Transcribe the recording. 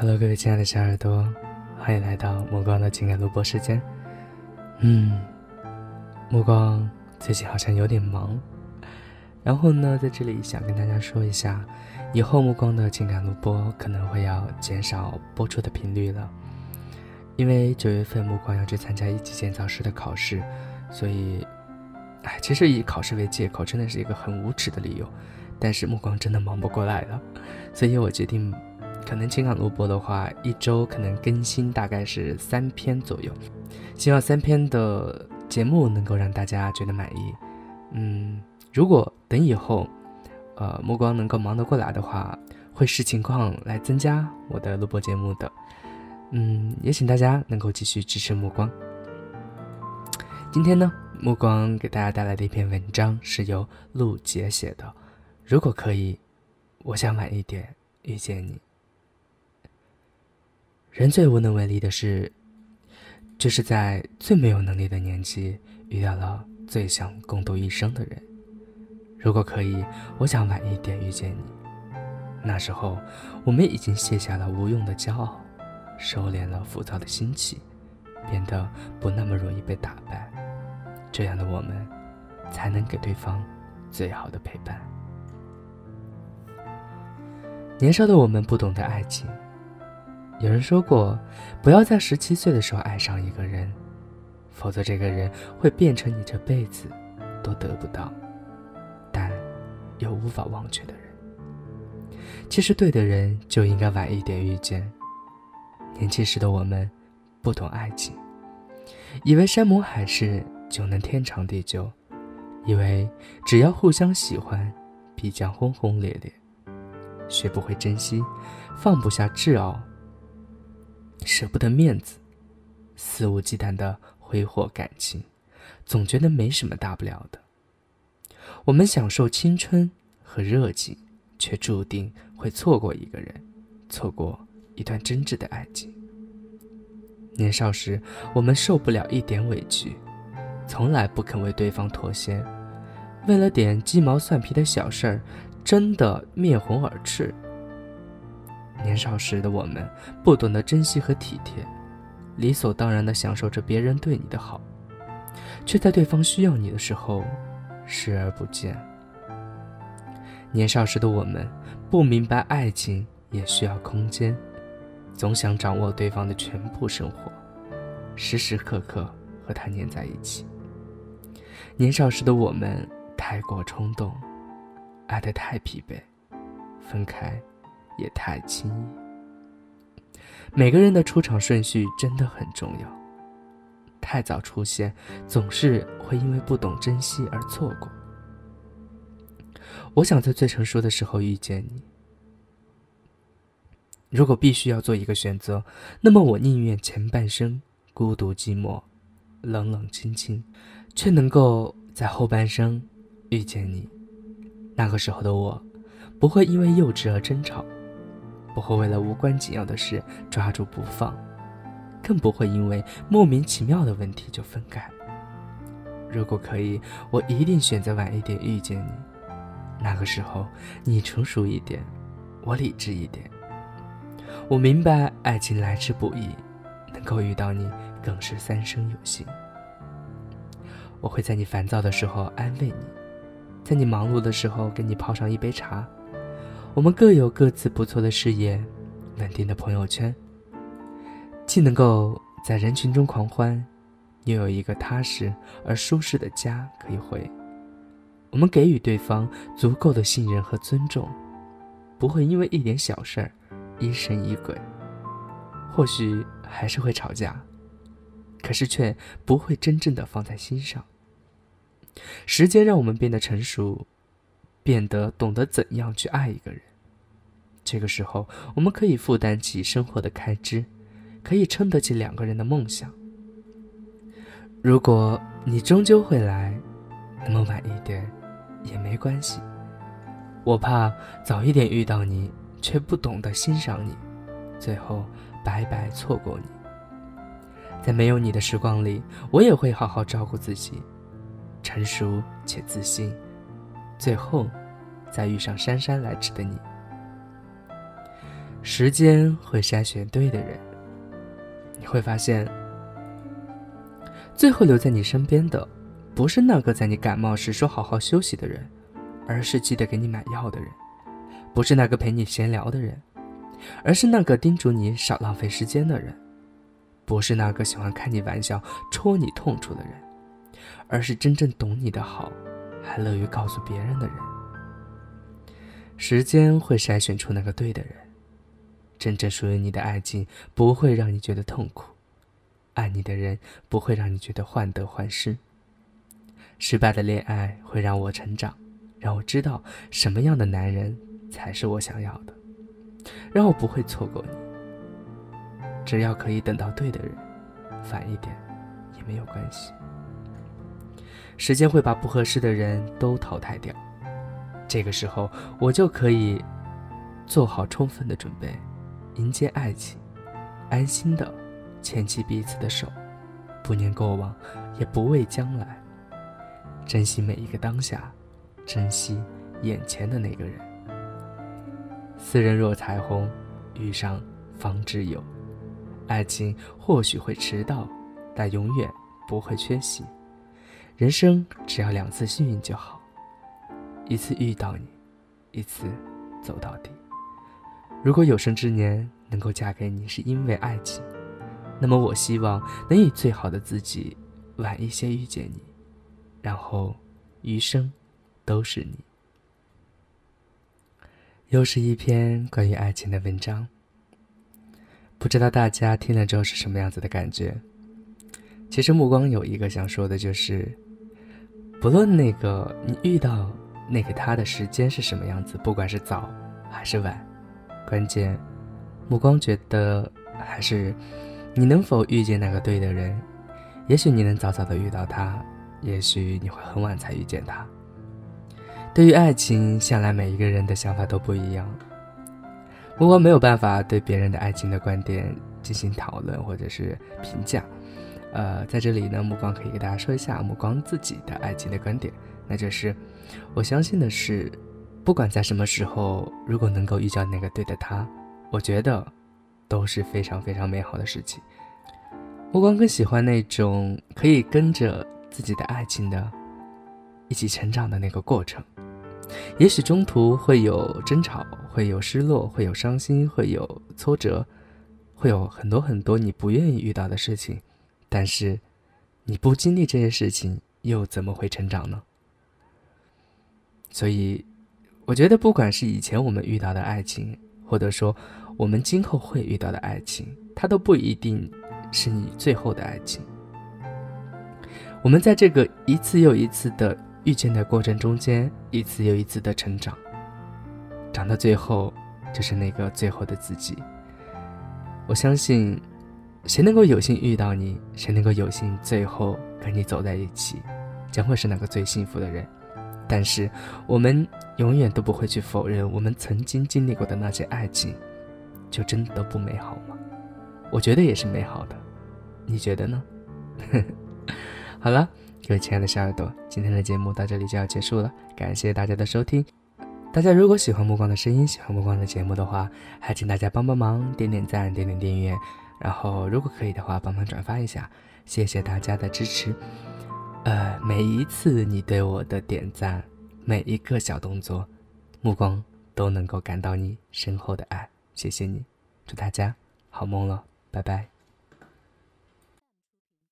Hello，各位亲爱的小耳朵，欢迎来到目光的情感录播时间。嗯，目光最近好像有点忙，然后呢，在这里想跟大家说一下，以后目光的情感录播可能会要减少播出的频率了，因为九月份目光要去参加一级建造师的考试，所以，哎，其实以考试为借口真的是一个很无耻的理由，但是目光真的忙不过来了，所以我决定。可能情感录播的话，一周可能更新大概是三篇左右，希望三篇的节目能够让大家觉得满意。嗯，如果等以后，呃，目光能够忙得过来的话，会视情况来增加我的录播节目的。嗯，也请大家能够继续支持目光。今天呢，目光给大家带来的一篇文章是由陆杰写的。如果可以，我想晚一点遇见你。人最无能为力的是，就是在最没有能力的年纪遇到了最想共度一生的人。如果可以，我想晚一点遇见你。那时候，我们已经卸下了无用的骄傲，收敛了浮躁的心气，变得不那么容易被打败。这样的我们，才能给对方最好的陪伴。年少的我们不懂得爱情。有人说过，不要在十七岁的时候爱上一个人，否则这个人会变成你这辈子都得不到，但又无法忘却的人。其实，对的人就应该晚一点遇见。年轻时的我们不懂爱情，以为山盟海誓就能天长地久，以为只要互相喜欢，必将轰轰烈烈，学不会珍惜，放不下挚傲。舍不得面子，肆无忌惮的挥霍感情，总觉得没什么大不了的。我们享受青春和热情，却注定会错过一个人，错过一段真挚的爱情。年少时，我们受不了一点委屈，从来不肯为对方妥协，为了点鸡毛蒜皮的小事儿，真的面红耳赤。年少时的我们不懂得珍惜和体贴，理所当然地享受着别人对你的好，却在对方需要你的时候视而不见。年少时的我们不明白爱情也需要空间，总想掌握对方的全部生活，时时刻刻和他黏在一起。年少时的我们太过冲动，爱得太疲惫，分开。也太轻易。每个人的出场顺序真的很重要。太早出现，总是会因为不懂珍惜而错过。我想在最成熟的时候遇见你。如果必须要做一个选择，那么我宁愿前半生孤独寂寞、冷冷清清，却能够在后半生遇见你。那个时候的我，不会因为幼稚而争吵。不会为了无关紧要的事抓住不放，更不会因为莫名其妙的问题就分开。如果可以，我一定选择晚一点遇见你。那个时候，你成熟一点，我理智一点。我明白爱情来之不易，能够遇到你更是三生有幸。我会在你烦躁的时候安慰你，在你忙碌的时候给你泡上一杯茶。我们各有各自不错的事业，稳定的朋友圈，既能够在人群中狂欢，又有一个踏实而舒适的家可以回。我们给予对方足够的信任和尊重，不会因为一点小事儿疑神疑鬼。或许还是会吵架，可是却不会真正的放在心上。时间让我们变得成熟。变得懂得怎样去爱一个人。这个时候，我们可以负担起生活的开支，可以撑得起两个人的梦想。如果你终究会来，那么晚一点也没关系。我怕早一点遇到你，却不懂得欣赏你，最后白白错过你。在没有你的时光里，我也会好好照顾自己，成熟且自信。最后，再遇上姗姗来迟的你。时间会筛选对的人，你会发现，最后留在你身边的，不是那个在你感冒时说好好休息的人，而是记得给你买药的人；不是那个陪你闲聊的人，而是那个叮嘱你少浪费时间的人；不是那个喜欢开你玩笑、戳你痛处的人，而是真正懂你的好，还乐于告诉别人的人。时间会筛选出那个对的人。真正属于你的爱情不会让你觉得痛苦，爱你的人不会让你觉得患得患失。失败的恋爱会让我成长，让我知道什么样的男人才是我想要的，让我不会错过你。只要可以等到对的人，晚一点也没有关系。时间会把不合适的人都淘汰掉，这个时候我就可以做好充分的准备。迎接爱情，安心的牵起彼此的手，不念过往，也不畏将来，珍惜每一个当下，珍惜眼前的那个人。斯人若彩虹，遇上方知有。爱情或许会迟到，但永远不会缺席。人生只要两次幸运就好，一次遇到你，一次走到底。如果有生之年能够嫁给你是因为爱情，那么我希望能以最好的自己晚一些遇见你，然后余生都是你。又是一篇关于爱情的文章，不知道大家听了之后是什么样子的感觉？其实目光有一个想说的就是，不论那个你遇到那个他的时间是什么样子，不管是早还是晚。关键，目光觉得还是你能否遇见那个对的人？也许你能早早的遇到他，也许你会很晚才遇见他。对于爱情，向来每一个人的想法都不一样。目光没有办法对别人的爱情的观点进行讨论或者是评价。呃，在这里呢，目光可以给大家说一下目光自己的爱情的观点，那就是我相信的是。不管在什么时候，如果能够遇见那个对的他，我觉得都是非常非常美好的事情。我光更喜欢那种可以跟着自己的爱情的一起成长的那个过程。也许中途会有争吵，会有失落，会有伤心，会有挫折，会有很多很多你不愿意遇到的事情。但是，你不经历这些事情，又怎么会成长呢？所以。我觉得，不管是以前我们遇到的爱情，或者说我们今后会遇到的爱情，它都不一定是你最后的爱情。我们在这个一次又一次的遇见的过程中间，一次又一次的成长，长到最后就是那个最后的自己。我相信，谁能够有幸遇到你，谁能够有幸最后跟你走在一起，将会是那个最幸福的人。但是，我们永远都不会去否认我们曾经经历过的那些爱情，就真的不美好吗？我觉得也是美好的，你觉得呢？好了，各位亲爱的小耳朵，今天的节目到这里就要结束了，感谢大家的收听。大家如果喜欢目光的声音，喜欢目光的节目的话，还请大家帮帮忙，点点赞，点点订阅，然后如果可以的话，帮忙转发一下，谢谢大家的支持。呃，每一次你对我的点赞，每一个小动作，目光都能够感到你深厚的爱，谢谢你，祝大家好梦了，拜拜。